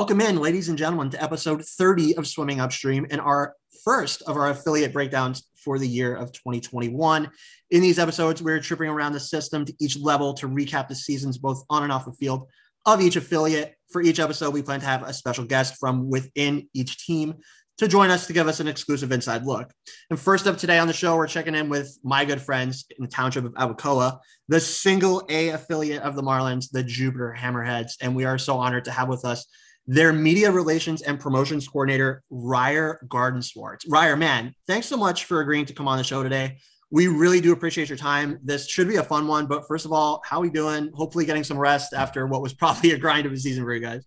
Welcome in, ladies and gentlemen, to episode 30 of Swimming Upstream and our first of our affiliate breakdowns for the year of 2021. In these episodes, we're tripping around the system to each level to recap the seasons both on and off the field of each affiliate. For each episode, we plan to have a special guest from within each team to join us to give us an exclusive inside look. And first up today on the show, we're checking in with my good friends in the township of Abacoa, the single A affiliate of the Marlins, the Jupiter Hammerheads. And we are so honored to have with us their media relations and promotions coordinator, Ryer Gardenswartz. Ryer, man, thanks so much for agreeing to come on the show today. We really do appreciate your time. This should be a fun one, but first of all, how are we doing? Hopefully getting some rest after what was probably a grind of a season for you guys.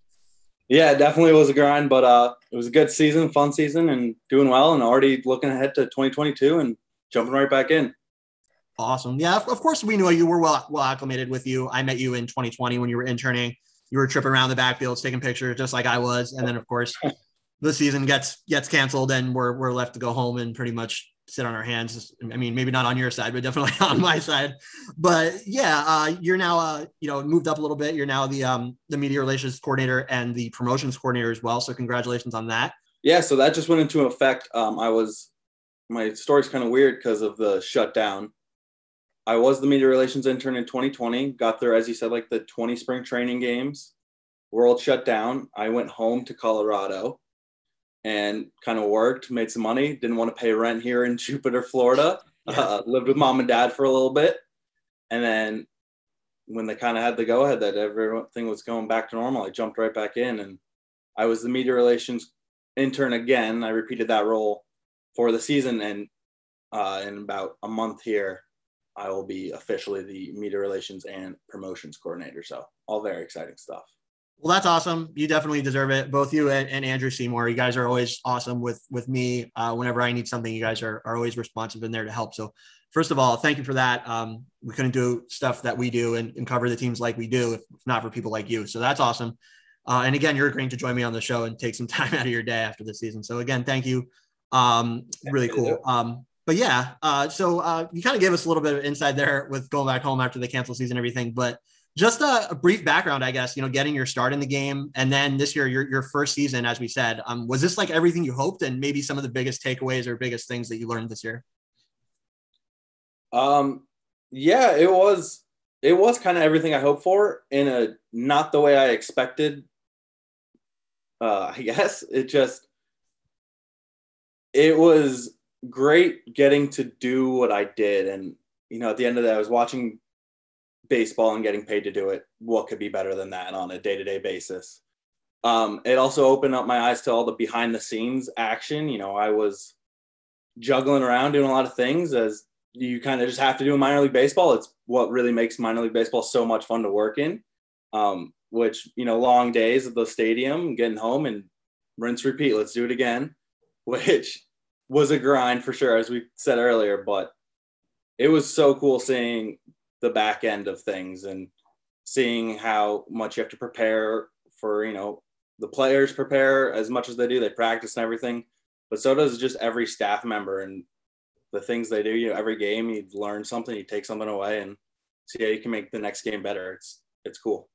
Yeah, definitely was a grind, but uh, it was a good season, fun season, and doing well, and already looking ahead to 2022 and jumping right back in. Awesome. Yeah, of course we knew you were well well acclimated with you. I met you in 2020 when you were interning. You were tripping around the backfields, taking pictures, just like I was. And then, of course, the season gets gets canceled, and we're we're left to go home and pretty much sit on our hands. I mean, maybe not on your side, but definitely on my side. But yeah, uh, you're now, uh, you know, moved up a little bit. You're now the um, the media relations coordinator and the promotions coordinator as well. So congratulations on that. Yeah, so that just went into effect. Um, I was my story's kind of weird because of the shutdown. I was the media relations intern in 2020. Got there, as you said, like the 20 spring training games. World shut down. I went home to Colorado and kind of worked, made some money. Didn't want to pay rent here in Jupiter, Florida. Yeah. Uh, lived with mom and dad for a little bit, and then when they kind of had the go ahead that everything was going back to normal, I jumped right back in, and I was the media relations intern again. I repeated that role for the season, and uh, in about a month here, I will be officially the media relations and promotions coordinator. So all very exciting stuff. Well, that's awesome. You definitely deserve it. Both you and, and Andrew Seymour. You guys are always awesome with with me. Uh, whenever I need something, you guys are, are always responsive and there to help. So, first of all, thank you for that. Um, we couldn't do stuff that we do and, and, cover the teams like we do if not for people like you. So that's awesome. Uh, and again, you're agreeing to join me on the show and take some time out of your day after the season. So again, thank you. Um, really cool. Um, but yeah, uh, so uh, you kind of gave us a little bit of insight there with going back home after the cancel season and everything. But just a, a, brief background, I guess, you know, getting your start in the game. And then this year, your, your first season, as we said, um, was this like everything you hoped and maybe some of the biggest takeaways or biggest things that you learned this year? Um, yeah, it was, it was kind of everything I hoped for in a, not the way I expected. Uh, I guess it just, it was great getting to do what I did. And, you know, at the end of that, I was watching baseball and getting paid to do it, what could be better than that on a day to day basis? Um, it also opened up my eyes to all the behind the scenes action. You know, I was juggling around doing a lot of things as you kind of just have to do in minor league baseball. It's what really makes minor league baseball so much fun to work in. Um, which, you know, long days at the stadium, getting home and rinse, repeat, let's do it again, which was a grind for sure, as we said earlier. But it was so cool seeing the back end of things and seeing how much you have to prepare for, you know, the players prepare as much as they do, they practice and everything, but so does just every staff member and the things they do. You know, every game you learn something, you take something away and see how you can make the next game better. It's it's cool.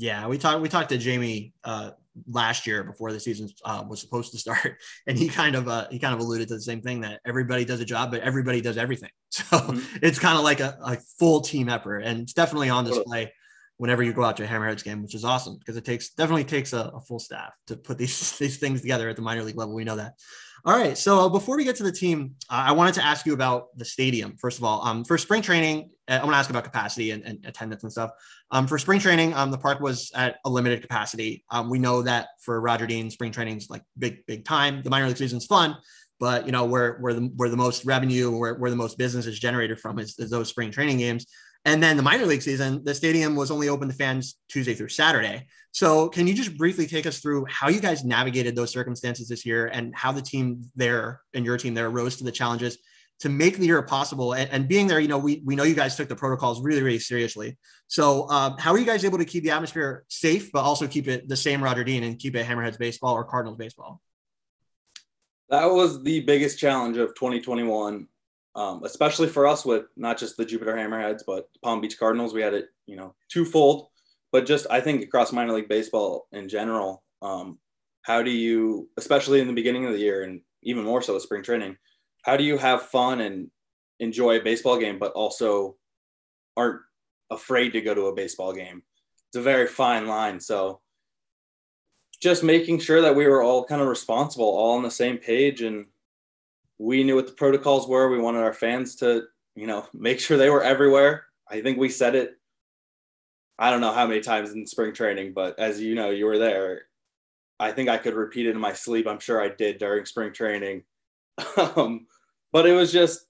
Yeah, we talked we talked to Jamie uh, last year before the season uh, was supposed to start, and he kind of uh, he kind of alluded to the same thing that everybody does a job, but everybody does everything. So mm-hmm. it's kind of like a, a, full team effort, and it's definitely on display whenever you go out to a Hammerheads game, which is awesome because it takes definitely takes a, a full staff to put these these things together at the minor league level. We know that. All right. So before we get to the team, uh, I wanted to ask you about the stadium. First of all, um, for spring training, uh, I want to ask about capacity and, and attendance and stuff. Um, for spring training, um, the park was at a limited capacity. Um, we know that for Roger Dean, spring training is like big, big time. The minor league season is fun, but you know where where the where the most revenue, where where the most business is generated from is, is those spring training games. And then the minor league season, the stadium was only open to fans Tuesday through Saturday. So, can you just briefly take us through how you guys navigated those circumstances this year and how the team there and your team there rose to the challenges to make the year possible? And, and being there, you know, we, we know you guys took the protocols really, really seriously. So, um, how are you guys able to keep the atmosphere safe, but also keep it the same Roger Dean and keep it Hammerheads baseball or Cardinals baseball? That was the biggest challenge of 2021 um, especially for us with not just the Jupiter Hammerheads, but Palm Beach Cardinals. We had it, you know, twofold, but just I think across minor league baseball in general, Um, how do you, especially in the beginning of the year and even more so with spring training, how do you have fun and enjoy a baseball game, but also aren't afraid to go to a baseball game? It's a very fine line. So just making sure that we were all kind of responsible, all on the same page, and we knew what the protocols were. We wanted our fans to, you know, make sure they were everywhere. I think we said it. I don't know how many times in spring training, but as you know, you were there. I think I could repeat it in my sleep. I'm sure I did during spring training. um, but it was just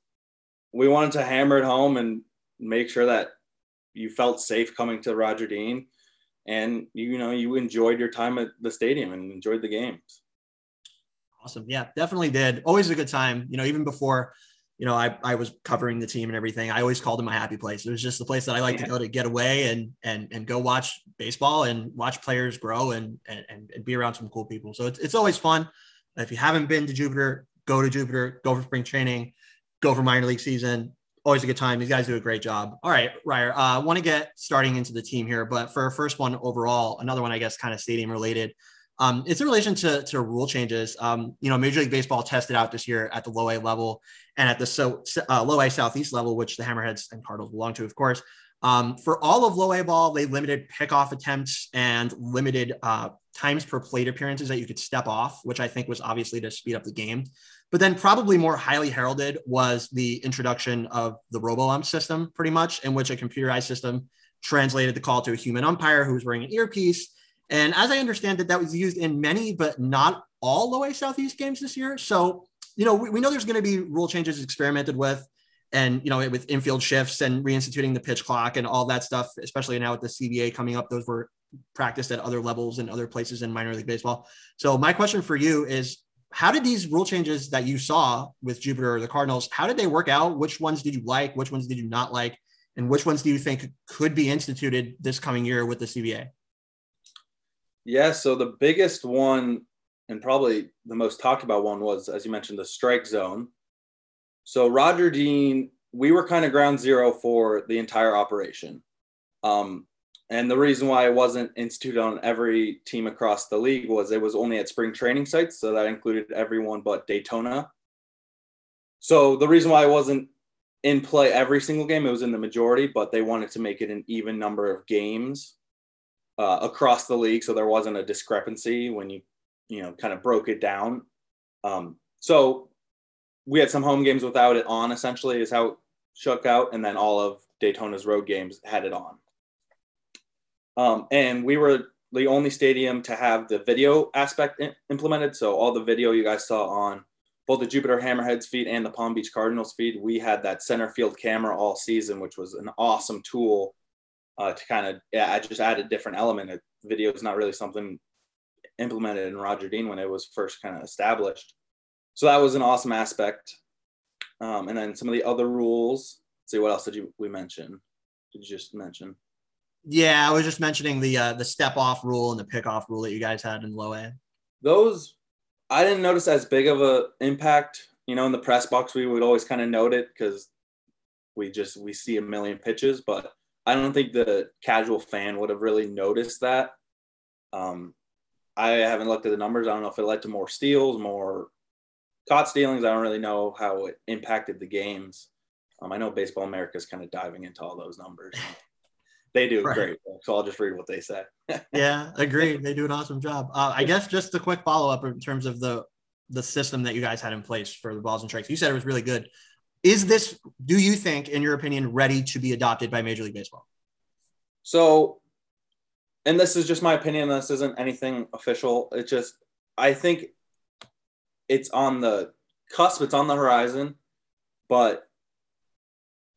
we wanted to hammer it home and make sure that you felt safe coming to Roger Dean. And you know you enjoyed your time at the stadium and enjoyed the games. Awesome. Yeah definitely did. Always a good time. You know even before you know I, I was covering the team and everything i always called it my happy place. It was just the place that i like yeah. to go to get away and and and go watch baseball and watch players grow and and, and be around some cool people. So it's, it's always fun. If you haven't been to jupiter go to jupiter go for spring training go for minor league season always a good time. These guys do a great job. All right, Ryer, I uh, want to get starting into the team here, but for first one overall, another one, I guess, kind of stadium related. Um, it's in relation to, to rule changes. Um, you know, Major League Baseball tested out this year at the low A level and at the so uh, low A Southeast level, which the Hammerheads and Cardinals belong to, of course. Um, for all of low A ball, they limited pickoff attempts and limited uh, times per plate appearances that you could step off, which I think was obviously to speed up the game. But then, probably more highly heralded was the introduction of the RoboUmp system, pretty much, in which a computerized system translated the call to a human umpire who was wearing an earpiece. And as I understand it, that was used in many, but not all low A Southeast games this year. So, you know, we, we know there's going to be rule changes experimented with and you know with infield shifts and reinstituting the pitch clock and all that stuff especially now with the cba coming up those were practiced at other levels and other places in minor league baseball so my question for you is how did these rule changes that you saw with Jupiter or the Cardinals, how did they work out? Which ones did you like? Which ones did you not like? And which ones do you think could be instituted this coming year with the CBA? Yeah, so the biggest one and probably the most talked about one was, as you mentioned, the strike zone. So Roger Dean, we were kind of ground zero for the entire operation. Um, and the reason why it wasn't instituted on every team across the league was it was only at spring training sites. So that included everyone but Daytona. So the reason why it wasn't in play every single game, it was in the majority, but they wanted to make it an even number of games uh, across the league. So there wasn't a discrepancy when you, you know, kind of broke it down. Um, so we had some home games without it on, essentially, is how it shook out. And then all of Daytona's road games had it on. Um, and we were the only stadium to have the video aspect in- implemented. So all the video you guys saw on both the Jupiter Hammerheads feed and the Palm Beach Cardinals feed, we had that center field camera all season, which was an awesome tool uh, to kind of yeah, just add a different element. Video is not really something implemented in Roger Dean when it was first kind of established. So that was an awesome aspect. Um, and then some of the other rules. See what else did you we mention? Did you just mention? Yeah, I was just mentioning the uh, the step off rule and the pick off rule that you guys had in low A. Those I didn't notice as big of a impact. You know, in the press box, we would always kind of note it because we just we see a million pitches, but I don't think the casual fan would have really noticed that. Um, I haven't looked at the numbers. I don't know if it led to more steals, more caught stealings. I don't really know how it impacted the games. Um, I know Baseball America is kind of diving into all those numbers. They do right. great. So I'll just read what they say. yeah, agree. They do an awesome job. Uh, I guess just a quick follow up in terms of the the system that you guys had in place for the balls and strikes. You said it was really good. Is this, do you think, in your opinion, ready to be adopted by Major League Baseball? So, and this is just my opinion. This isn't anything official. It's just I think it's on the cusp. It's on the horizon, but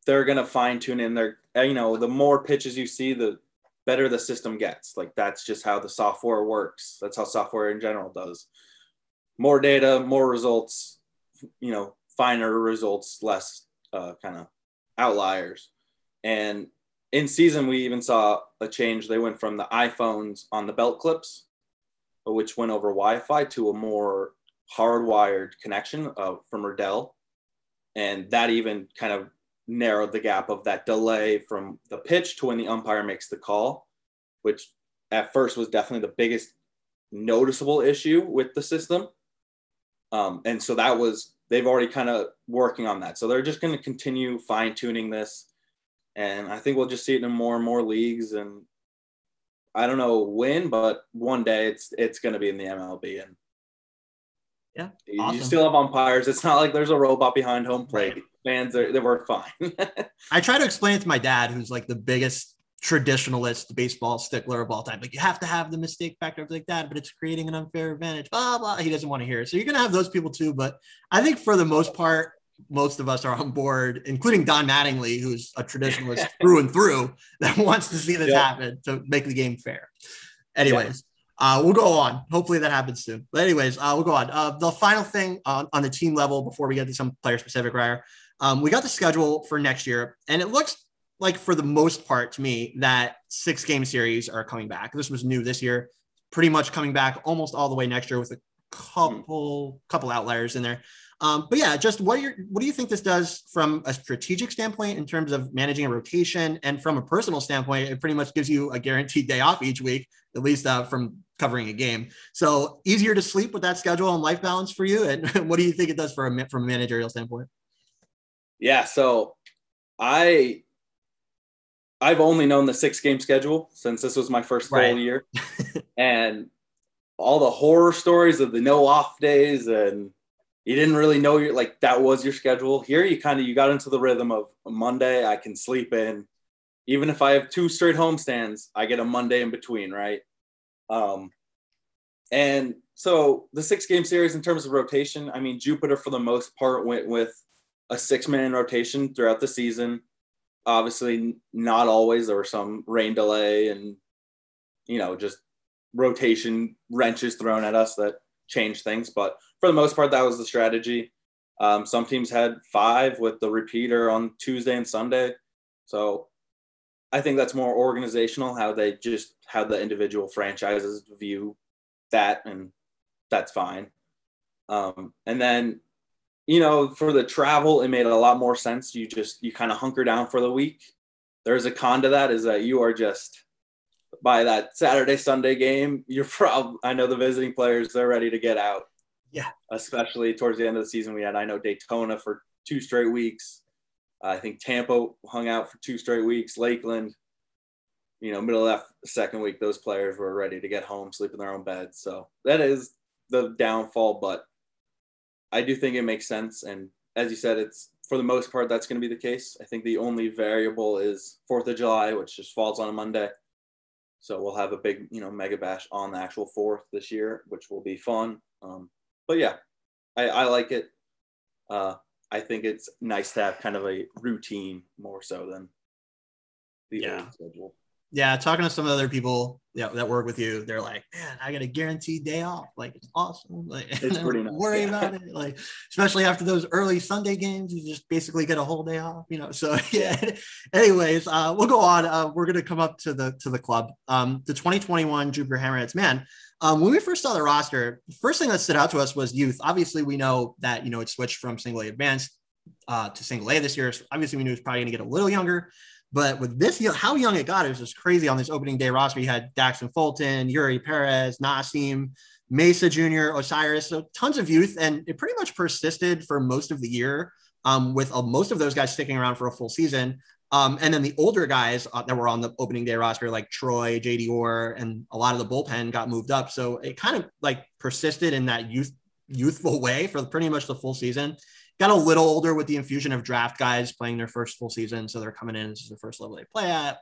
they're gonna fine tune in their you know the more pitches you see the better the system gets. Like that's just how the software works. That's how software in general does. More data more results you know finer results less uh, kind of outliers. And in season we even saw a change. They went from the iphones on the belt clips which went over wi-fi to a more hardwired connection uh, from Riddell. And that even kind of narrowed the gap of that delay from the pitch to when the umpire makes the call, which at first was definitely the biggest noticeable issue with the system. Um, and so that was they've already kind of working on that. So they're just going to continue fine tuning this, and I think we'll just see it in more and more leagues. And I don't know when, but one day it's it's going to be in the MLB. And yeah, awesome. you still have umpires. It's not like there's a robot behind home plate. Fans, they work fine. I try to explain it to my dad, who's like the biggest traditionalist baseball stickler of all time. Like you have to have the mistake factor like that, but it's creating an unfair advantage. Blah blah. He doesn't want to hear it. So you're gonna have those people too. But I think for the most part, most of us are on board, including Don Mattingly, who's a traditionalist through and through, that wants to see this yep. happen to make the game fair. Anyways. Uh, we'll go on. Hopefully that happens soon. But anyways, uh, we'll go on. Uh, the final thing on, on the team level before we get to some player specific, Ryer, um, we got the schedule for next year, and it looks like for the most part to me that six game series are coming back. This was new this year, pretty much coming back almost all the way next year with a couple couple outliers in there. Um, but yeah, just what your what do you think this does from a strategic standpoint in terms of managing a rotation, and from a personal standpoint, it pretty much gives you a guaranteed day off each week, at least uh, from covering a game. So easier to sleep with that schedule and life balance for you. And what do you think it does for a from a managerial standpoint? Yeah, so I I've only known the six game schedule since this was my first full right. year. and all the horror stories of the no off days and you didn't really know your like that was your schedule. Here you kind of you got into the rhythm of Monday I can sleep in. Even if I have two straight homestands, I get a Monday in between, right? Um and so the six game series in terms of rotation, I mean Jupiter for the most part went with a six man rotation throughout the season. Obviously not always. There were some rain delay and you know just rotation wrenches thrown at us that changed things. But for the most part that was the strategy. Um, some teams had five with the repeater on tuesday and sunday. So i think that's more organizational how they just how the individual franchises view that and that's fine. Um, and then you know, for the travel, it made a lot more sense. You just you kind of hunker down for the week. There's a con to that is that you are just by that Saturday Sunday game, you're probably I know the visiting players they're ready to get out. Yeah, especially towards the end of the season, we had I know Daytona for two straight weeks. I think Tampa hung out for two straight weeks. Lakeland, you know, middle of that second week, those players were ready to get home, sleep in their own beds. So that is the downfall, but I do think it makes sense. And as you said, it's for the most part that's going to be the case. I think the only variable is Fourth of July, which just falls on a Monday. So we'll have a big, you know, mega bash on the actual fourth this year, which will be fun. Um, but yeah, I, I like it. Uh, I think it's nice to have kind of a routine more so than the yeah. schedule yeah, talking to some of the other people you know, that work with you, they're like, man, I got a guaranteed day off. Like it's awesome. Like it's pretty nice. worry yeah. about it. Like especially after those early Sunday games, you just basically get a whole day off. You know. So yeah. Anyways, uh, we'll go on. Uh, we're gonna come up to the to the club. Um, the 2021 Jupiter Hammerheads. Man, um, when we first saw the roster, the first thing that stood out to us was youth. Obviously, we know that you know it switched from single A advanced uh, to single A this year. So obviously, we knew it was probably going to get a little younger. But with this, how young it got, it was just crazy on this opening day roster. You had Daxton Fulton, Eury Perez, Nasim, Mesa Jr., Osiris, so tons of youth, and it pretty much persisted for most of the year. Um, with uh, most of those guys sticking around for a full season. Um, and then the older guys uh, that were on the opening day roster, like Troy, JD Orr, and a lot of the bullpen got moved up. So it kind of like persisted in that youth youthful way for pretty much the full season got a little older with the infusion of draft guys playing their first full season. So they're coming in. This is the first level they play at.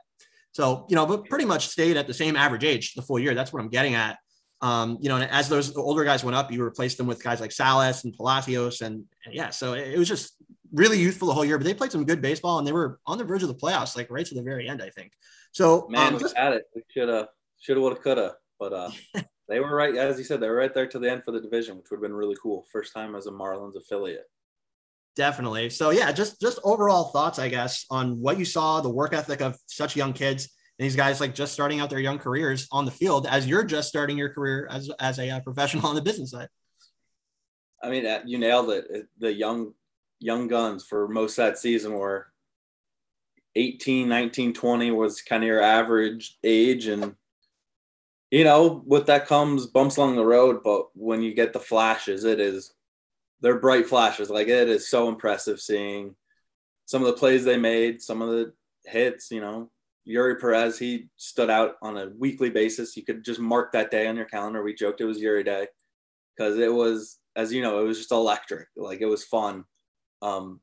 So, you know, but pretty much stayed at the same average age the full year. That's what I'm getting at. Um, you know, and as those older guys went up, you replaced them with guys like Salas and Palacios. And, and yeah, so it, it was just really youthful the whole year, but they played some good baseball and they were on the verge of the playoffs, like right to the very end, I think. So, man, um, just, we had it. We should have, should have, would have, could have, but uh, they were right. As you said, they were right there to the end for the division, which would have been really cool. First time as a Marlins affiliate. Definitely. So yeah, just just overall thoughts, I guess, on what you saw, the work ethic of such young kids, and these guys like just starting out their young careers on the field as you're just starting your career as as a uh, professional on the business side. I mean, uh, you nailed it. The young young guns for most that season were 18, 19, 20 was kind of your average age and you know, with that comes bumps along the road, but when you get the flashes, it is they're bright flashes. Like it is so impressive seeing some of the plays they made, some of the hits, you know. Eury Perez, he stood out on a weekly basis. You could just mark that day on your calendar. We joked it was Eury Day because it was, as you know, it was just electric. Like it was fun. Um,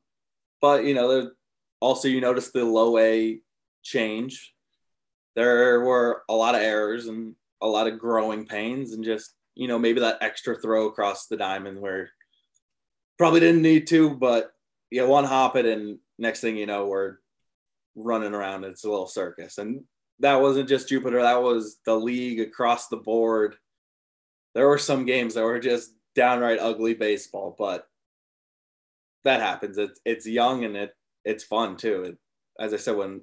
but you know, also you notice the low A change. There were a lot of errors and a lot of growing pains, and just you know maybe that extra throw across the diamond where probably didn't need to, but you one hop it, and next thing you know, we're running around. It's a little circus, and that wasn't just Jupiter. That was the league across the board. There were some games that were just downright ugly baseball, but that happens. It's it's young and it it's fun too. It, as I said, when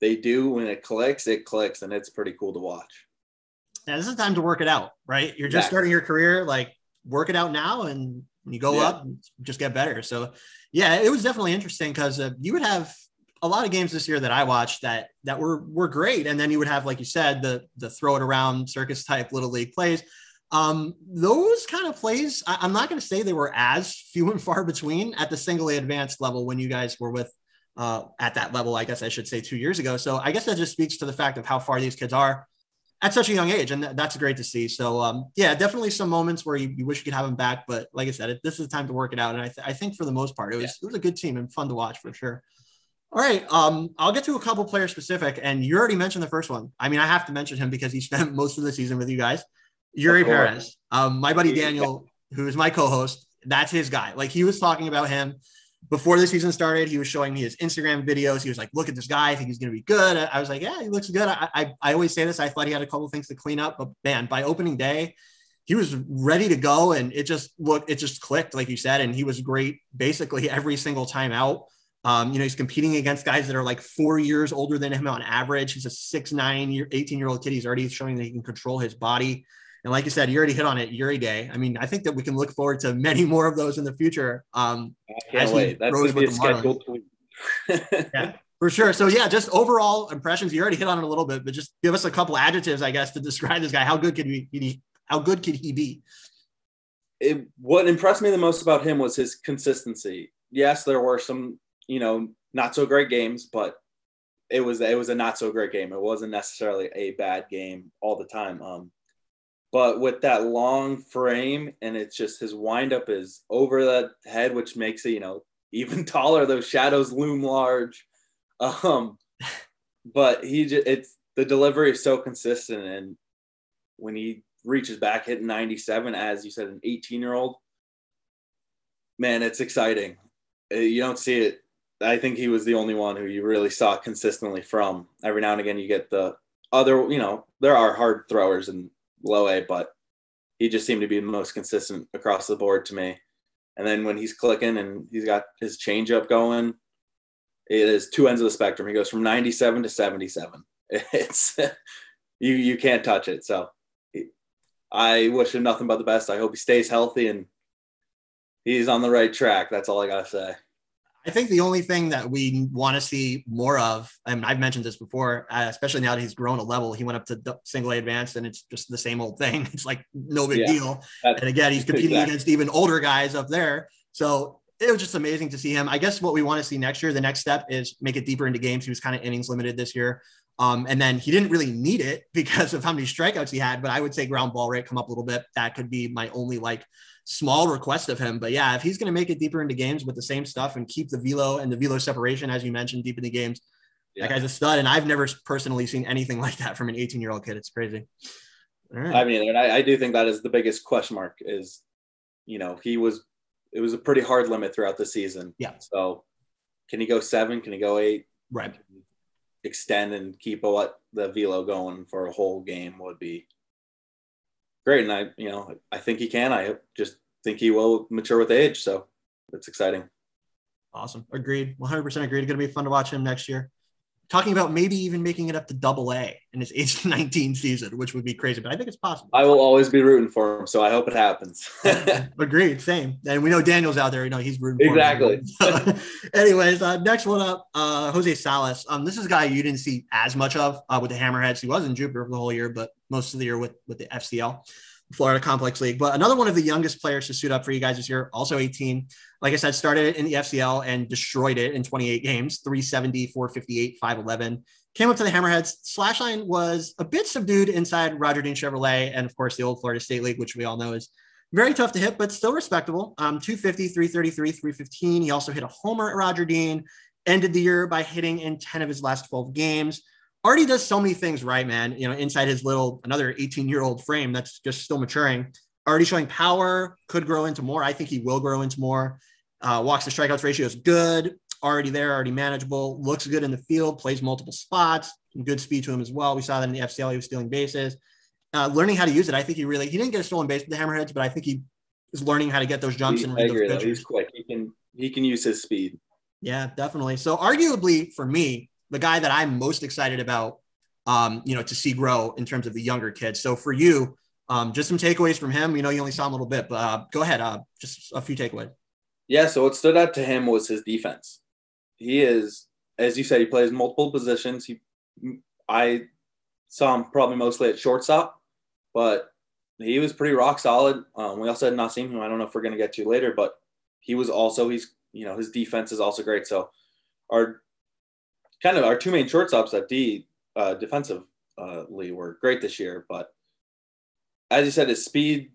they do, when it clicks, it clicks, and it's pretty cool to watch. Yeah, this is time to work it out, right? You're just starting your career, like work it out now, and when you go yeah. up, just get better. So, yeah, it was definitely interesting because uh, you would have a lot of games this year that I watched that that were were great, and then you would have, like you said, the the throw it around circus type little league plays. Um, those kind of plays, I, am not going to say they were as few and far between at the single advanced level when you guys were with uh, at that level. I guess I should say two years ago. So I guess that just speaks to the fact of how far these kids are at such a young age, and that's great to see. So um, yeah, definitely some moments where you, you, wish you could have him back, but like I said, it, this is the time to work it out. And I, th- I think for the most part, it was yeah. it was a good team and fun to watch for sure. All right. Um, I'll get to a couple players specific, and you already mentioned the first one. I mean, I have to mention him because he spent most of the season with you guys. Eury Perez. Um, my buddy Daniel, who is my co-host, that's his guy. Like he was talking about him before the season started. He was showing me his Instagram videos. He was like, "Look at this guy. I think he's going to be good." I was like, "Yeah, he looks good." I, I, I always say this. I thought he had a couple things to clean up, but man, by opening day, he was ready to go, and it just looked, it just clicked, like you said, and he was great basically every single time out. Um, you know, he's competing against guys that are like four years older than him on average. He's a six, nine year, 18 year old kid. He's already showing that he can control his body. And like you said, you already hit on it, Eury Day. I mean, I think that we can look forward to many more of those in the future. Um, I can't wait. That's be a scheduled yeah, for sure. So yeah, just overall impressions. You already hit on it a little bit, but just give us a couple adjectives, I guess, to describe this guy. How good could he? How good could he be? It, what impressed me the most about him was his consistency. Yes, there were some you know, not so great games, but it was it was a not so great game. It wasn't necessarily a bad game all the time. Um, but with that long frame and it's just his windup is over the head, which makes it you know even taller. Those shadows loom large. Um, but he just it's the delivery is so consistent, and when he reaches back hitting 97, as you said, an 18 year old, man, it's exciting. Uh, you don't see it I think he was the only one who you really saw consistently from. Every now and again, you get the other, you know, there are hard throwers in low A, but he just seemed to be the most consistent across the board to me. And then when he's clicking and he's got his changeup going, it is two ends of the spectrum. He goes from 97 to 77. It's you you can't touch it. So I wish him nothing but the best. I hope he stays healthy and he's on the right track. That's all I gotta say. I think the only thing that we want to see more of, mean, I've mentioned this before, uh, especially now that he's grown a level, he went up to single A advanced and it's just the same old thing. It's like no big yeah, deal. And again, he's competing exactly. against even older guys up there. So it was just amazing to see him. I guess what we want to see next year, the next step is make it deeper into games. He was kind of innings limited this year. Um, and then he didn't really need it because of how many strikeouts he had, but I would say ground ball rate come up a little bit. That could be my only like small request of him. But yeah, if he's going to make it deeper into games with the same stuff and keep the velo and the velo separation, as you mentioned, deep in the games, yeah. that guy's a stud. And I've never personally seen anything like that from an 18 year old kid. It's crazy. Right. I mean, and I, I do think that is the biggest question mark is, you know, he was, it was a pretty hard limit throughout the season. Yeah. So can he go seven? Can he go eight? Right. Extend and keep what the velo going for a whole game would be great. And I, you know, I think he can. I just think he will mature with age. So it's exciting. Awesome. Agreed. 100% agreed. It's going to be fun to watch him next year. Talking about maybe even making it up to double A in his age 19 season, which would be crazy, but I think it's possible. I will always be rooting for him, so I hope it happens. Agreed, same. And we know Daniel's out there, you know, he's rooting for him. exactly. anyways, uh, next one up, uh, Jose Salas. Um, this is a guy you didn't see as much of uh, with the Hammerheads. He was in Jupiter for the whole year, but most of the year with, with the FCL. Florida Complex League. But another one of the youngest players to suit up for you guys this year, also 18. Like I said, started in the FCL and destroyed it in 28 games 370, 458, 511. Came up to the Hammerheads. Slash line was a bit subdued inside Roger Dean Chevrolet and, of course, the old Florida State League, which we all know is very tough to hit, but still respectable. Um, 250, 333, 315. He also hit a homer at Roger Dean. Ended the year by hitting in 10 of his last 12 games. Artie does so many things right, man. You know, inside his little another 18 year old frame that's just still maturing. Already showing power, could grow into more. I think he will grow into more. Uh, walks to strikeouts ratio is good. Already there, already manageable. Looks good in the field. Plays multiple spots. Good speed to him as well. We saw that in the FCL. He was stealing bases. Uh, learning how to use it. I think he really he didn't get a stolen base with the Hammerheads, but I think he is learning how to get those jumps he, and read those He's quick. He can he can use his speed. Yeah, definitely. So arguably for me, the guy that I'm most excited about, um, you know, to see grow in terms of the younger kids. So for you, um, just some takeaways from him. You know, you only saw him a little bit, but uh, go ahead. Uh, just a few takeaways. Yeah. So what stood out to him was his defense. He is, as you said, he plays multiple positions. He, I saw him probably mostly at shortstop, but he was pretty rock solid. Um, we also had Nasim, who I don't know if we're going to get to later, but he was also he's you know his defense is also great. So our kind of our two main shortstops at D uh, defensively were great this year. But as you said, his speed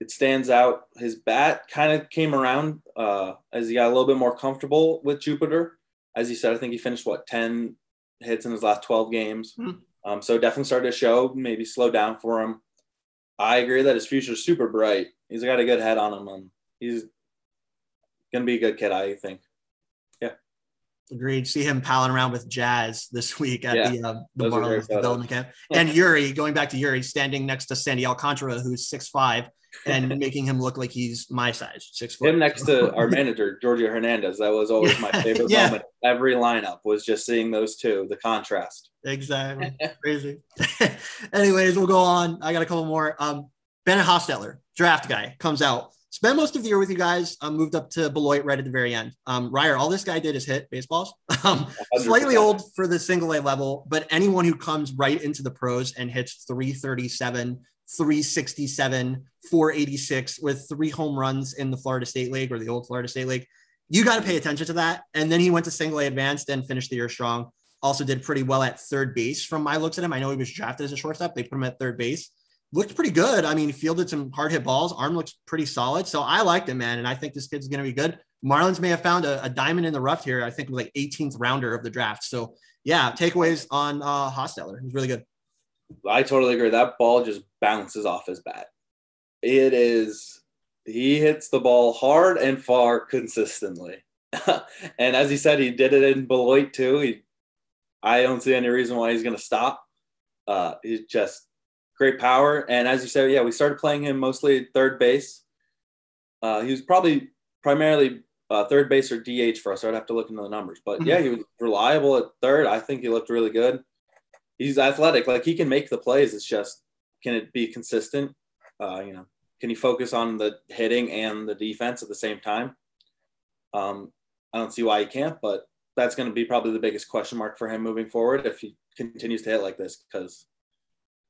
it stands out. His bat kind of came around uh, as he got a little bit more comfortable with Jupiter. As you said, I think he finished what ten hits in his last twelve games. Mm-hmm. Um, so definitely started to show. Maybe slow down for him. I agree that his future is super bright. He's got a good head on him. and he's gonna be a good kid, I think. Agreed. See him palling around with Jazz this week at yeah, the uh, the Marlins development camp, and Eury going back to Eury standing next to Sandy Alcantara, who's six five, and making him look like he's my size, six foot. Him next to our manager Giorgio Hernandez. That was always my favorite yeah. moment. Every lineup was just seeing those two, the contrast. Exactly. Crazy. Anyways, we'll go on. I got a couple more. Um, Bennett Hostetler, draft guy, comes out spent most of the year with you guys. Um, moved up to Beloit right at the very end. Um, Ryer, all this guy did is hit baseballs. Um, slightly old for the single A level, but anyone who comes right into the pros and hits 337, 367, 486 with three home runs in the Florida State League or the old Florida State League, you got to pay attention to that. And then he went to single A advanced and finished the year strong. Also did pretty well at third base from my looks at him. I know he was drafted as a shortstop. They put him at third base looked pretty good. I mean, fielded some hard hit balls. Arm looks pretty solid. So I liked him, man. And I think this kid's going to be good. Marlins may have found a, a, diamond in the rough here. I think with like 18th rounder of the draft. So yeah, takeaways on uh, Hostetler. It was really good. I totally agree. That ball just bounces off his bat. It is, he hits the ball hard and far consistently. and as he said, he did it in Beloit too. He, I don't see any reason why he's going to stop. Uh, he's just great power. And as you said, yeah, we started playing him mostly third base. Uh, he was probably primarily uh, third base or DH for us. So I'd have to look into the numbers. But yeah, he was reliable at third. I think he looked really good. He's athletic. Like he can make the plays. It's just, can it be consistent? Uh, you know, can he focus on the hitting and the defense at the same time? Um, I don't see why he can't, but that's going to be probably the biggest question mark for him moving forward if he continues to hit like this because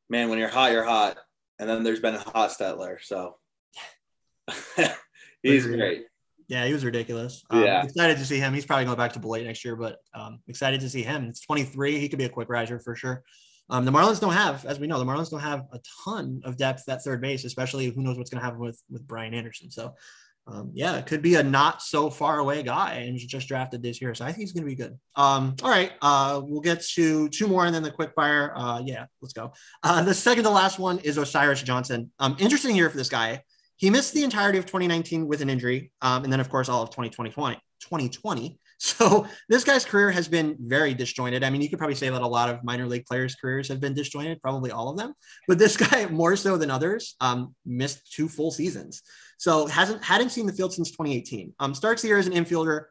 man, when you're hot, you're hot. And then there's been a Hostetler. So he's great. Yeah, he was ridiculous. Um, yeah. Excited to see him. He's probably going back to Beloit next year, but um, excited to see him. It's 23. He could be a quick riser for sure. Um, the Marlins don't have, as we know, the Marlins don't have a ton of depth at third base, especially who knows what's going to happen with with Brian Anderson. So um, yeah, it could be a not so far away guy and just drafted this year. So I think he's going to be good. Um, all right. Uh, we'll get to two more and then the quick fire. Uh, yeah, let's go. Uh, the second to last one is Osiris Johnson. Um, interesting year for this guy. He missed the entirety of 2019 with an injury. Um, and then, of course, all of 2020, 2020. So this guy's career has been very disjointed. I mean, you could probably say that a lot of minor league players' careers have been disjointed, probably all of them. But this guy, more so than others, um, missed two full seasons. So hasn't hadn't seen the field since 2018. Um, starts the year as an infielder,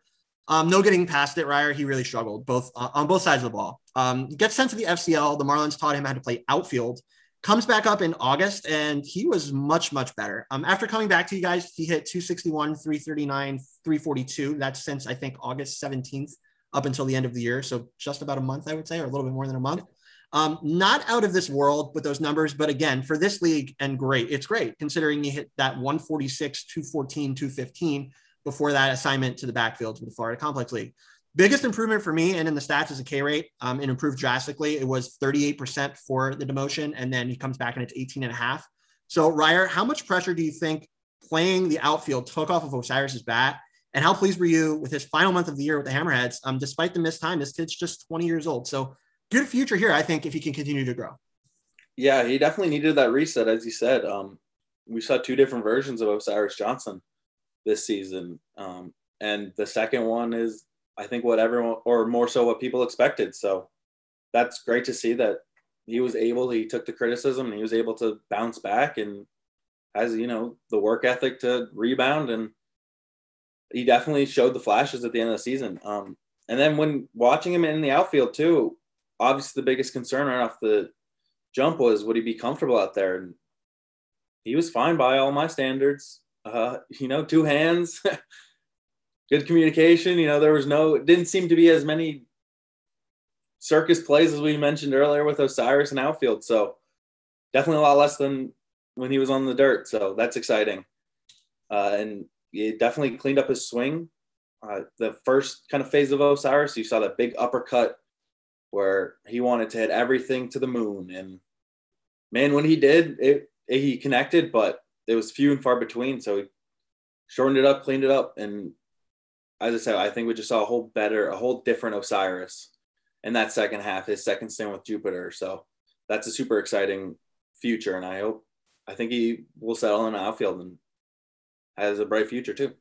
Um, no getting past it, Ryer. He really struggled both uh, on both sides of the ball. Um, gets sent to the FCL. The Marlins taught him how to play outfield. Comes back up in August, and he was much, much better. Um, after coming back to you guys, he hit 261, 339, 342. That's since I think August 17th up until the end of the year. So just about a month, I would say, or a little bit more than a month. Um, not out of this world with those numbers, but again, for this league, and great, it's great considering he hit that 146, 214, 215 before that assignment to the backfield to the Florida Complex League. Biggest improvement for me and in the stats is a K rate. Um, it improved drastically. It was 38% for the demotion, and then he comes back and it's 18 and a half. So, Ryer, how much pressure do you think playing the outfield took off of Osiris's bat? And how pleased were you with his final month of the year with the Hammerheads? Um, despite the missed time, this kid's just 20 years old. So, good future here, I think, if he can continue to grow. Yeah, he definitely needed that reset, as you said. Um, we saw two different versions of Osiris Johnson this season. Um, and the second one is I think what everyone, or more so what people expected. So that's great to see that he was able, he took the criticism and he was able to bounce back and has, you know, the work ethic to rebound. And he definitely showed the flashes at the end of the season. Um, and then when watching him in the outfield too, obviously the biggest concern right off the jump was would he be comfortable out there? And he was fine by all my standards. Uh, you know, two hands, good communication. You know, there was no, it didn't seem to be as many circus plays as we mentioned earlier with Osiris and outfield. So definitely a lot less than when he was on the dirt. So that's exciting. Uh, and he definitely cleaned up his swing. Uh, the first kind of phase of Osiris, you saw that big uppercut where he wanted to hit everything to the moon. And man, when he did, it, it he connected, but it was few and far between. So he shortened it up, cleaned it up, and as I said, I think we just saw a whole better, a whole different Osiris in that second half, his second stint with Jupiter. So that's a super exciting future. And I hope, I think he will settle in the outfield and has a bright future too.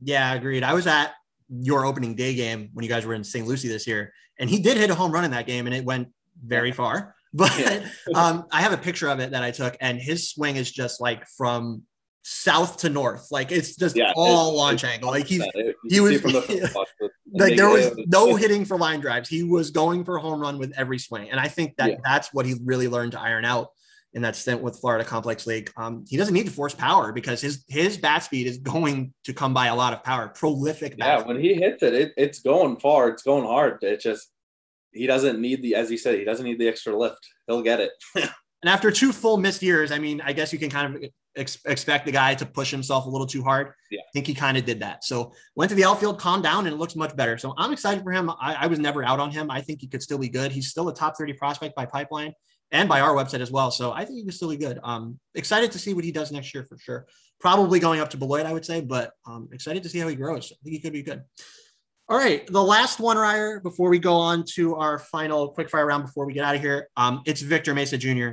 Yeah, agreed. I was at your opening day game when you guys were in St. Lucie this year, and he did hit a home run in that game and it went very far. But yeah. um, I have a picture of it that I took, and his swing is just like from south to north. Like it's just yeah, all launch angle. Like he's he was the, like there was no hitting for line drives. He was going for a home run with every swing, and I think that yeah. that's what he really learned to iron out in that stint with Florida Complex League. Um, he doesn't need to force power because his his bat speed is going to come by a lot of power. Prolific. yeah, when he hits it, it, it's going far. It's going hard. It just he doesn't need the as he said he doesn't need the extra lift. He'll get it. and after two full missed years, I mean, I guess you can kind of ex- expect the guy to push himself a little too hard. Yeah. I think he kind of did that. So went to the outfield, calmed down, and it looks much better. So I'm excited for him. I, I was never out on him. I think he could still be good. He's still a top 30 prospect by pipeline and by our website as well. So I think he still be good. Um, excited to see what he does next year for sure. Probably going up to Beloit, I would say, but um, excited to see how he grows. I think he could be good. All right, the last one, Ryer, before we go on to our final quick fire round before we get out of here, um, it's Victor Mesa Jr.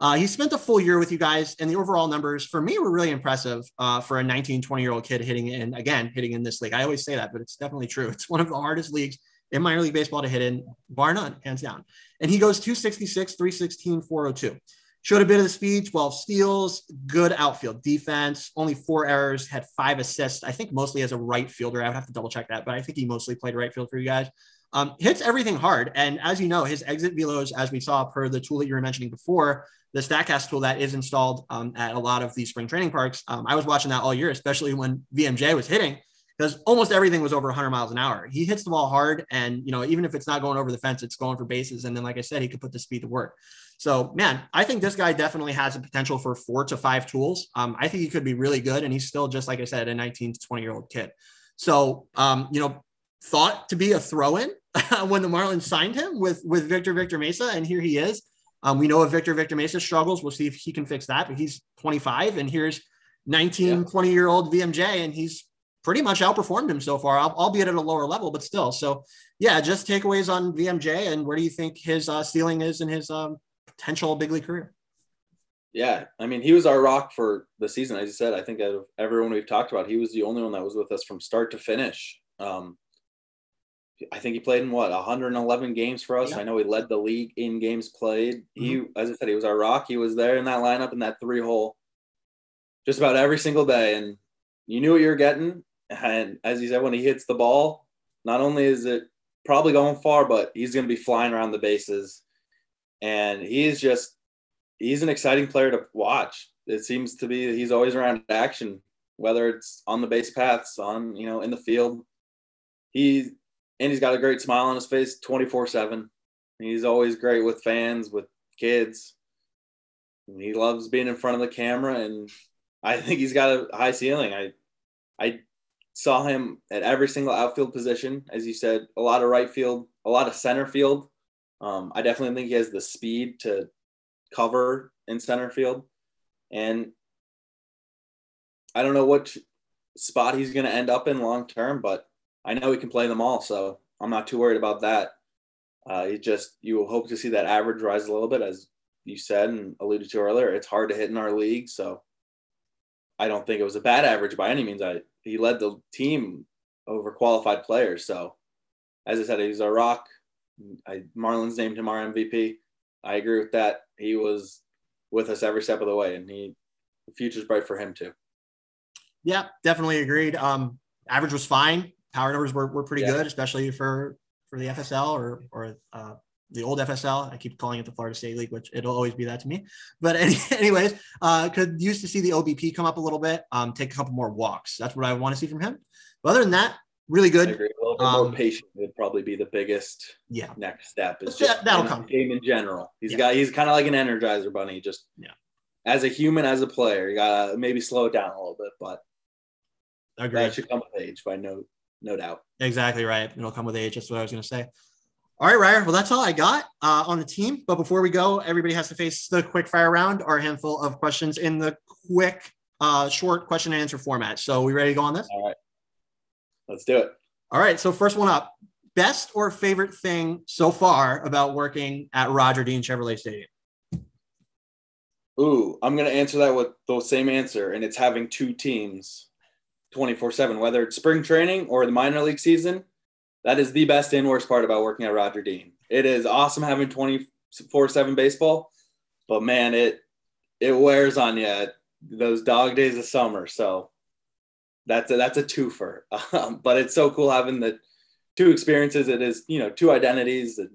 Uh, he spent a full year with you guys, and the overall numbers for me were really impressive uh, for a 19, 20 year old kid hitting in, again, hitting in this league. I always say that, but it's definitely true. It's one of the hardest leagues in minor league baseball to hit in, bar none, hands down. And he goes 266, 316, 402. Showed a bit of the speed, 12 steals, good outfield defense, only four errors, had five assists. I think mostly as a right fielder. I would have to double check that, but I think he mostly played right field for you guys. Um, hits everything hard. And as you know, his exit velos, as we saw per the tool that you were mentioning before, the Statcast tool that is installed um, at a lot of these spring training parks. Um, I was watching that all year, especially when VMJ was hitting, because almost everything was over 100 miles an hour. He hits the ball hard, and you know even if it's not going over the fence, it's going for bases. And then, like I said, he could put the speed to work. So, man, I think this guy definitely has a potential for four to five tools. Um, I think he could be really good, and he's still just like I said, a 19 to 20 year old kid. So, um, you know, thought to be a throw-in when the Marlins signed him with with Victor Victor Mesa, and here he is. Um, we know if Victor Victor Mesa struggles, we'll see if he can fix that. But he's 25, and here's 19, yeah. 20 year old VMJ, and he's pretty much outperformed him so far, albeit at a lower level, but still. So, yeah, just takeaways on VMJ, and where do you think his uh, ceiling is in his um, potential big league career? Yeah, I mean, he was our rock for the season. As you said, I think out of everyone we've talked about, he was the only one that was with us from start to finish. Um, I think he played in what 111 games for us. Yeah. I know he led the league in games played. He, mm-hmm. as I said, he was our rock. He was there in that lineup in that three hole, just about every single day, and you knew what you were getting. And as you said, when he hits the ball, not only is it probably going far, but he's going to be flying around the bases. And he's just, he's an exciting player to watch. It seems to be he's always around action, whether it's on the base paths, on, you know, in the field. He, and he's got a great smile on his face 24 7. He's always great with fans, with kids. He loves being in front of the camera, and I think he's got a high ceiling. I, I saw him at every single outfield position, as you said, a lot of right field, a lot of center field. Um, I definitely think he has the speed to cover in center field, and I don't know what spot he's going to end up in long term, but I know he can play them all, so I'm not too worried about that. Uh, you just you will hope to see that average rise a little bit, as you said and alluded to earlier. It's hard to hit in our league, so I don't think it was a bad average by any means. I he led the team over qualified players, so as I said, he's a rock. I, Marlins named him our MVP. I agree with that. He was with us every step of the way, and he the future's bright for him too. Yeah, definitely agreed. Um, average was fine. Power numbers were, were pretty yeah. good, especially for for the FSL or or uh, the old FSL. I keep calling it the Florida State League, which it'll always be that to me. But any, anyways, uh, could use to see the OBP come up a little bit, um, take a couple more walks. That's what I want to see from him. But other than that, really good. A little bit um, more patient would probably be the biggest yeah next step. Is just that, will come. Game in general. He's yeah. got he's kind of like an energizer bunny. Just yeah. As a human, as a player, you gotta maybe slow it down a little bit, but Agreed. that should come with age by no no doubt. Exactly right. It'll come with age. That's what I was going to say. All right, Ryer. Well, that's all I got uh, on the team. But before we go, everybody has to face the quick fire round or a handful of questions in the quick, uh, short question and answer format. So, we ready to go on this? All right. Let's do it. All right. So, first one up best or favorite thing so far about working at Roger Dean Chevrolet Stadium? Ooh, I'm going to answer that with the same answer, and it's having two teams 24 7, whether it's spring training or the minor league season. That is the best and worst part about working at Roger Dean. It is awesome having 24 7 baseball, but man, it it wears on you those dog days of summer. So that's a, that's a twofer. Um, but it's so cool having the two experiences. It is, you know, two identities. And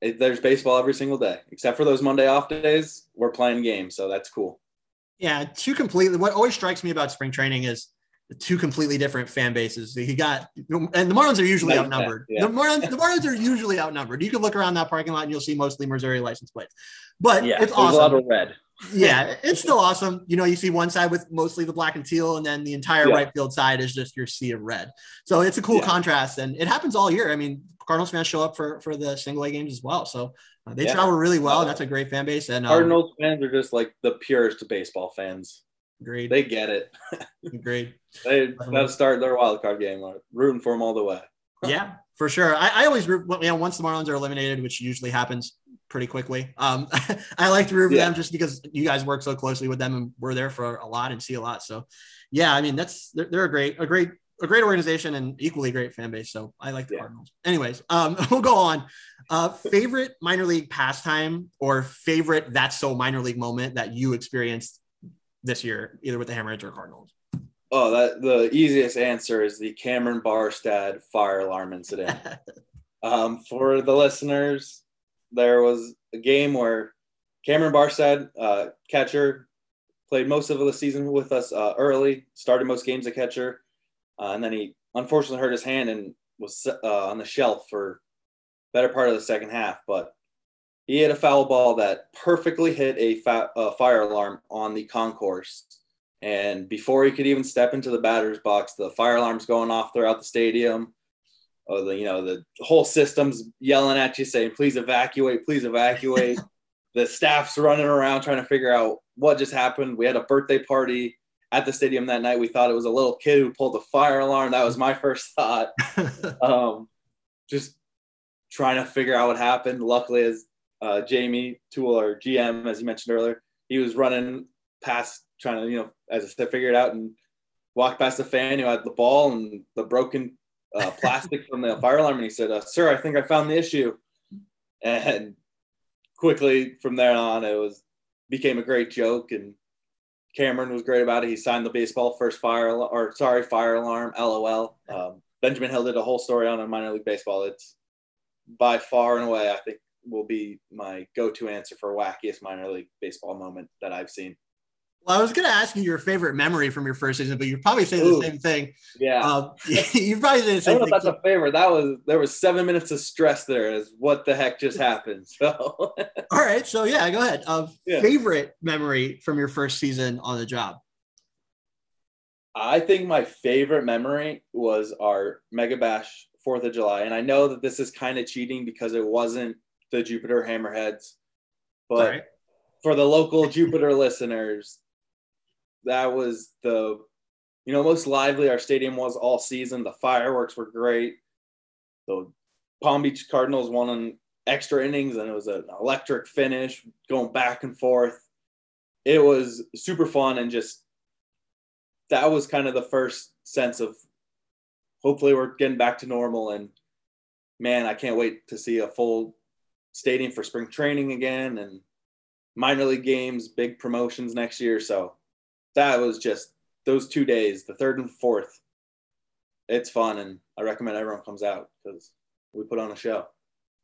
it, there's baseball every single day, except for those Monday off days. We're playing games. So that's cool. Yeah, two completely. What always strikes me about spring training is two completely different fan bases. He got, and the Marlins are usually outnumbered. Yeah. The Marlins, the Marlins are usually outnumbered. You can look around that parking lot and you'll see mostly Missouri license plates. But yeah, it's awesome. A lot of red. yeah, it's still awesome. You know, you see one side with mostly the black and teal, and then the entire yeah. right field side is just your sea of red. So it's a cool yeah. contrast, and it happens all year. I mean, Cardinals fans show up for for the single A games as well. So uh, they yeah. travel really well. And that's a great fan base. And um, Cardinals fans are just like the purest baseball fans. Agreed. They get it. Agreed. they got to start their wild card game. Rooting for them all the way. yeah, for sure. I, I always root. You know, once the Marlins are eliminated, which usually happens pretty quickly. Um, I like to root for yeah. them just because you guys work so closely with them and we're there for a lot and see a lot. So, yeah, I mean that's they're, they're a great a great a great organization and equally great fan base. So I like the yeah. Cardinals. Anyways, um, we'll go on. Uh, favorite minor league pastime or favorite that's so minor league moment that you experienced this year, either with the Hammerheads or Cardinals? Oh, that the easiest answer is the Cameron Barstad fire alarm incident. um, for the listeners, there was a game where Cameron Barstad, uh, catcher, played most of the season with us uh, early, started most games at catcher uh, and then he unfortunately hurt his hand and was uh, on the shelf for better part of the second half. But he hit a foul ball that perfectly hit a, fa- a fire alarm on the concourse. And before he could even step into the batter's box, the fire alarm's going off throughout the stadium. Oh, the you know the whole system's yelling at you, saying, "Please evacuate! Please evacuate!" the staff's running around trying to figure out what just happened. We had a birthday party at the stadium that night. We thought it was a little kid who pulled the fire alarm. That was my first thought. um, just trying to figure out what happened. Luckily, as uh, Jamie Toole, our GM, as you mentioned earlier, he was running past, trying to, you know, as I said, figure it out and walked past the fan who had the ball and the broken uh, plastic from the fire alarm. And he said, uh, Sir, I think I found the issue. And quickly from there on, it was became a great joke. And Cameron was great about it. He signed the baseball first fire or sorry fire alarm. LOL. Um, Benjamin Hill did a whole story on a minor league baseball. It's by far and away, I think, will be my go-to answer for wackiest minor league baseball moment that I've seen. Well, I was going to ask you your favorite memory from your first season, but you probably say Ooh. the same thing. Yeah, Um, you probably say the I same don't know if that's a favorite. That was there was seven minutes of stress there. As what the heck just happened? So All right, so yeah, go ahead. Uh, Yeah. Favorite memory from your first season on the job? I think my favorite memory was our Mega Bash Fourth of July, and I know that this is kind of cheating because it wasn't the Jupiter Hammerheads, but right. for the local Jupiter listeners, that was the you know most lively our stadium was all season. The fireworks were great. The Palm Beach Cardinals won in extra innings, and it was an electric finish, going back and forth. It was super fun, and just that was kind of the first sense of hopefully we're getting back to normal. And man, I can't wait to see a full stadium for spring training again and minor league games, big promotions next year. So that was just those two days, the third and fourth. It's fun, and I recommend everyone comes out because we put on a show.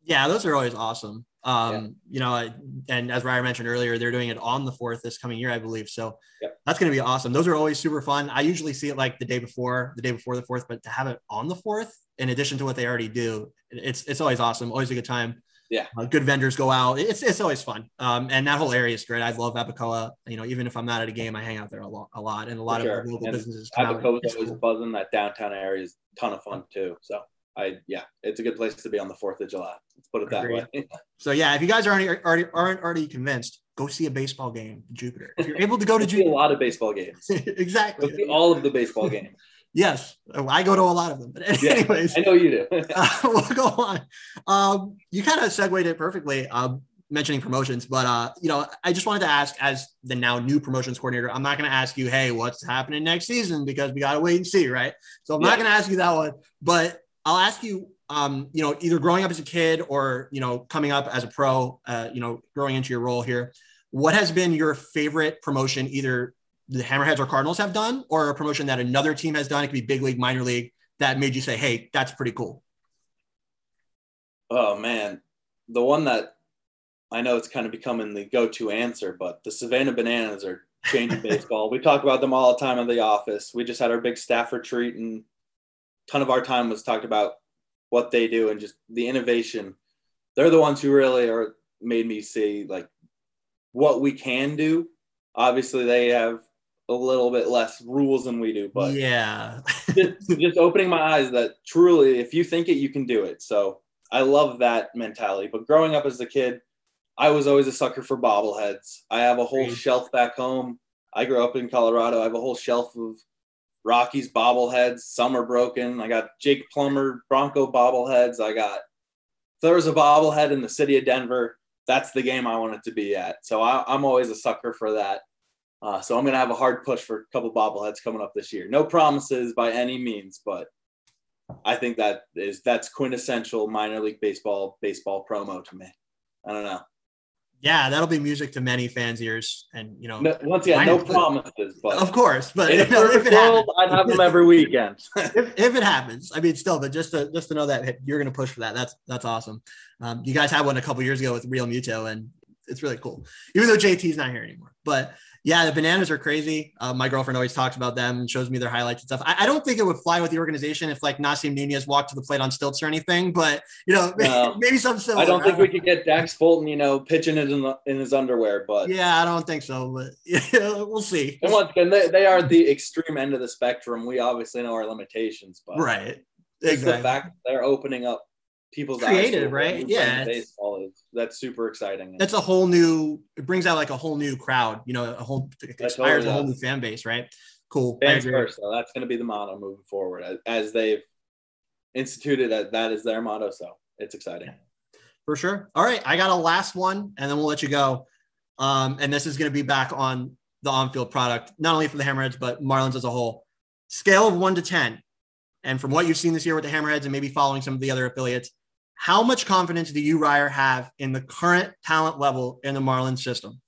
Yeah, those are always awesome. Um, Yeah. you know, and as Ryan mentioned earlier, they're doing it on the fourth this coming year, I believe. So that's going to be awesome. Those are always super fun. I usually see it like the day before, the day before the fourth, but to have it on the fourth, in addition to what they already do, it's it's always awesome. Always a good time. Yeah. Uh, good vendors go out. It's it's always fun. Um, and that whole area is great. I love Abacoa. You know, even if I'm not at a game, I hang out there a lot, a lot, and a lot For of local And businesses. Abacoa's It's always cool. buzzing. That downtown area is a ton of fun too. So I yeah, it's a good place to be on the Fourth of July. Let's put it that Agreed. way. So yeah, if you guys aren't already aren't already convinced, go see a baseball game in Jupiter. If you're able to go to see a lot of baseball games. Go exactly. see all of the baseball games. Yes, I go to a lot of them. But Yeah, anyways, I know you do. uh, we'll go on. Um, you kind of segued it perfectly, um, mentioning promotions. But uh, you know, I just wanted to ask, as the now new promotions coordinator, I'm not going to ask you, hey, what's happening next season because we got to wait and see, right? So I'm not going to ask you that one, but I'll ask you, um, you know, either growing up as a kid or you know, coming up as a pro, uh, you know, growing into your role here. What has been your favorite promotion, either the Hammerheads or Cardinals have done, or a promotion that another team has done? It could be big league, minor league, that made you say, "Hey, that's pretty cool." oh man, the one that I know it's kind of becoming the go-to answer, but the Savannah Bananas are changing baseball. We talk about them all the time in the office. We just had our big staff retreat, and a ton of our time was talked about what they do and just the innovation. They're the ones who really are made me see like what we can do. Obviously, they have a little bit less rules than we do, but yeah, just, just opening my eyes that truly, if you think it, you can do it. So I love that mentality. But growing up as a kid, I was always a sucker for bobbleheads. I have a whole shelf back home. I grew up in Colorado. I have a whole shelf of Rockies bobbleheads. Some are broken. I got Jake Plummer Bronco bobbleheads. I got there was a bobblehead in the city of Denver. That's the game I wanted to be at. So I, I'm always a sucker for that. Uh, so I'm going to have a hard push for a couple bobbleheads coming up this year. No promises by any means, but I think that is that's quintessential minor league baseball baseball promo to me. I don't know. yeah, that'll be music to many fans' ears, and you know, No, once again, no promises, but of course, but if perfect it happens, world, I'd have them every weekend. if, if it happens, I mean, still, but just to just to know that you're going to push for that, that's that's awesome. Um, you guys had one a couple years ago with Realmuto, and it's really cool. Even though JT's not here anymore, but yeah, the bananas are crazy. Uh, my girlfriend always talks about them and shows me their highlights and stuff. I, I don't think it would fly with the organization if like Nasim Nunez walked to the plate on stilts or anything, but you know, No. maybe some similar. I don't think we know. could get Dax Fulton, you know, pitching it in, the, in his underwear, but Yeah, I don't think so, but yeah, we'll see. and once again, they, they are at the extreme end of the spectrum. We obviously know our limitations, but Right. just the Exactly. fact they're opening up people's eyes Creative, right? Yeah, baseball is that's super exciting. That's a whole new. It brings out like a whole new crowd. You know, a whole inspires a whole new fan base. Right. Cool. Fans first, so that's going to be the motto moving forward as, as they've instituted that that is their motto. So it's exciting. For sure. All right. I got a last one and then we'll let you go. Um, and this is going to be back on the on field product, not only for the Hammerheads, but Marlins as a whole. Scale of one to 10. And from what you've seen this year with the Hammerheads and maybe following some of the other affiliates, how much confidence do you, Ryer, have in the current talent level in the Marlins system?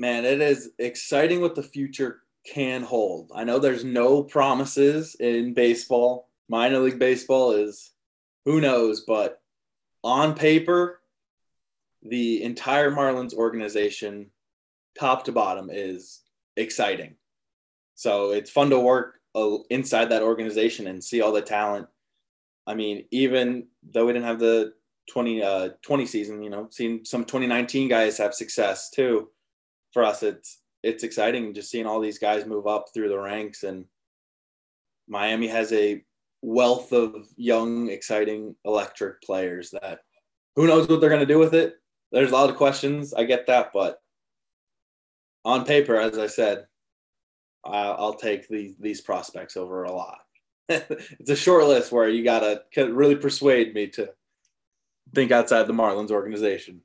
man, it is exciting what the future can hold. I know there's no promises in baseball. Minor league baseball is who knows, but on paper, the entire Marlins organization, top to bottom, is exciting. So it's fun to work uh, inside that organization and see all the talent. I mean, even though we didn't have the 20, uh, 20 season, you know, seeing some 2019 guys have success too. For us, it's it's exciting just seeing all these guys move up through the ranks and Miami has a wealth of young, exciting, electric players that who knows what they're going to do with it. There's a lot of questions. I get that, but on paper, as I said, I'll take these these prospects over a lot. it's a short list where you gotta really persuade me to think outside the Marlins organization.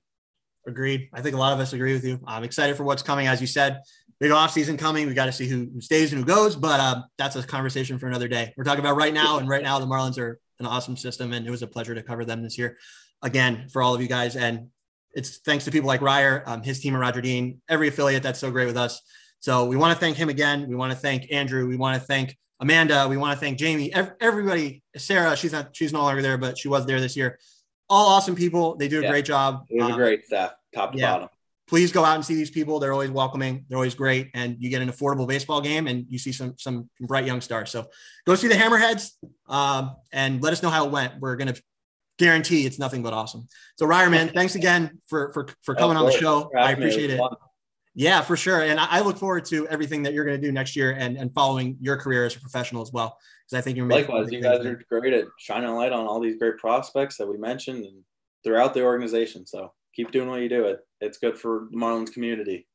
Agreed. I think a lot of us agree with you. I'm excited for what's coming. As you said, big off season coming. We got to see who, stays and who goes, but uh, that's a conversation for another day. We're talking about right now, and right now the Marlins are an awesome system, and it was a pleasure to cover them this year. Again, for all of you guys, and it's thanks to people like Ryer, um, his team at Roger Dean, every affiliate that's so great with us. So we want to thank him again. We want to thank Andrew. We want to thank Amanda. We want to thank Jamie. Everybody, Sarah. She's not. She's no longer there, but she was there this year all awesome people. They do a yeah. great job. It was um, a great staff, top to yeah. bottom. Please go out and see these people. They're always welcoming. They're always great, and you get an affordable baseball game, and you see some some bright young stars. So go see the Hammerheads, um, and let us know how it went. We're gonna guarantee it's nothing but awesome. So Ryerman, thanks again for for for coming on the show. I appreciate it. Yeah, for sure. And I, look forward to everything that you're going to do next year and, and following your career as a professional as well. Because I think you're likewise. You guys are great at shining a light on all these great prospects that we mentioned and throughout the organization. So keep doing what you do. It it's good for the Marlins community.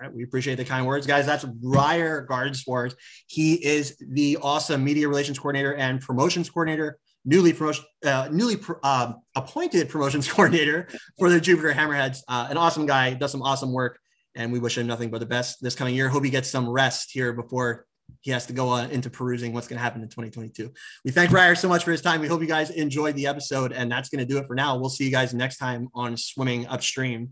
All right, we appreciate the kind words, guys. That's Ryer Gardenswartz. He is the awesome media relations coordinator and promotions coordinator newly promotion, uh, newly uh, appointed promotions coordinator for the Jupiter Hammerheads. Uh, an awesome guy, does some awesome work and we wish him nothing but the best this coming year. Hope he gets some rest here before he has to go uh, into perusing what's going to happen in 2022. We thank Ryer so much for his time. We hope you guys enjoyed the episode, and that's going to do it for now. We'll see you guys next time on Swimming Upstream.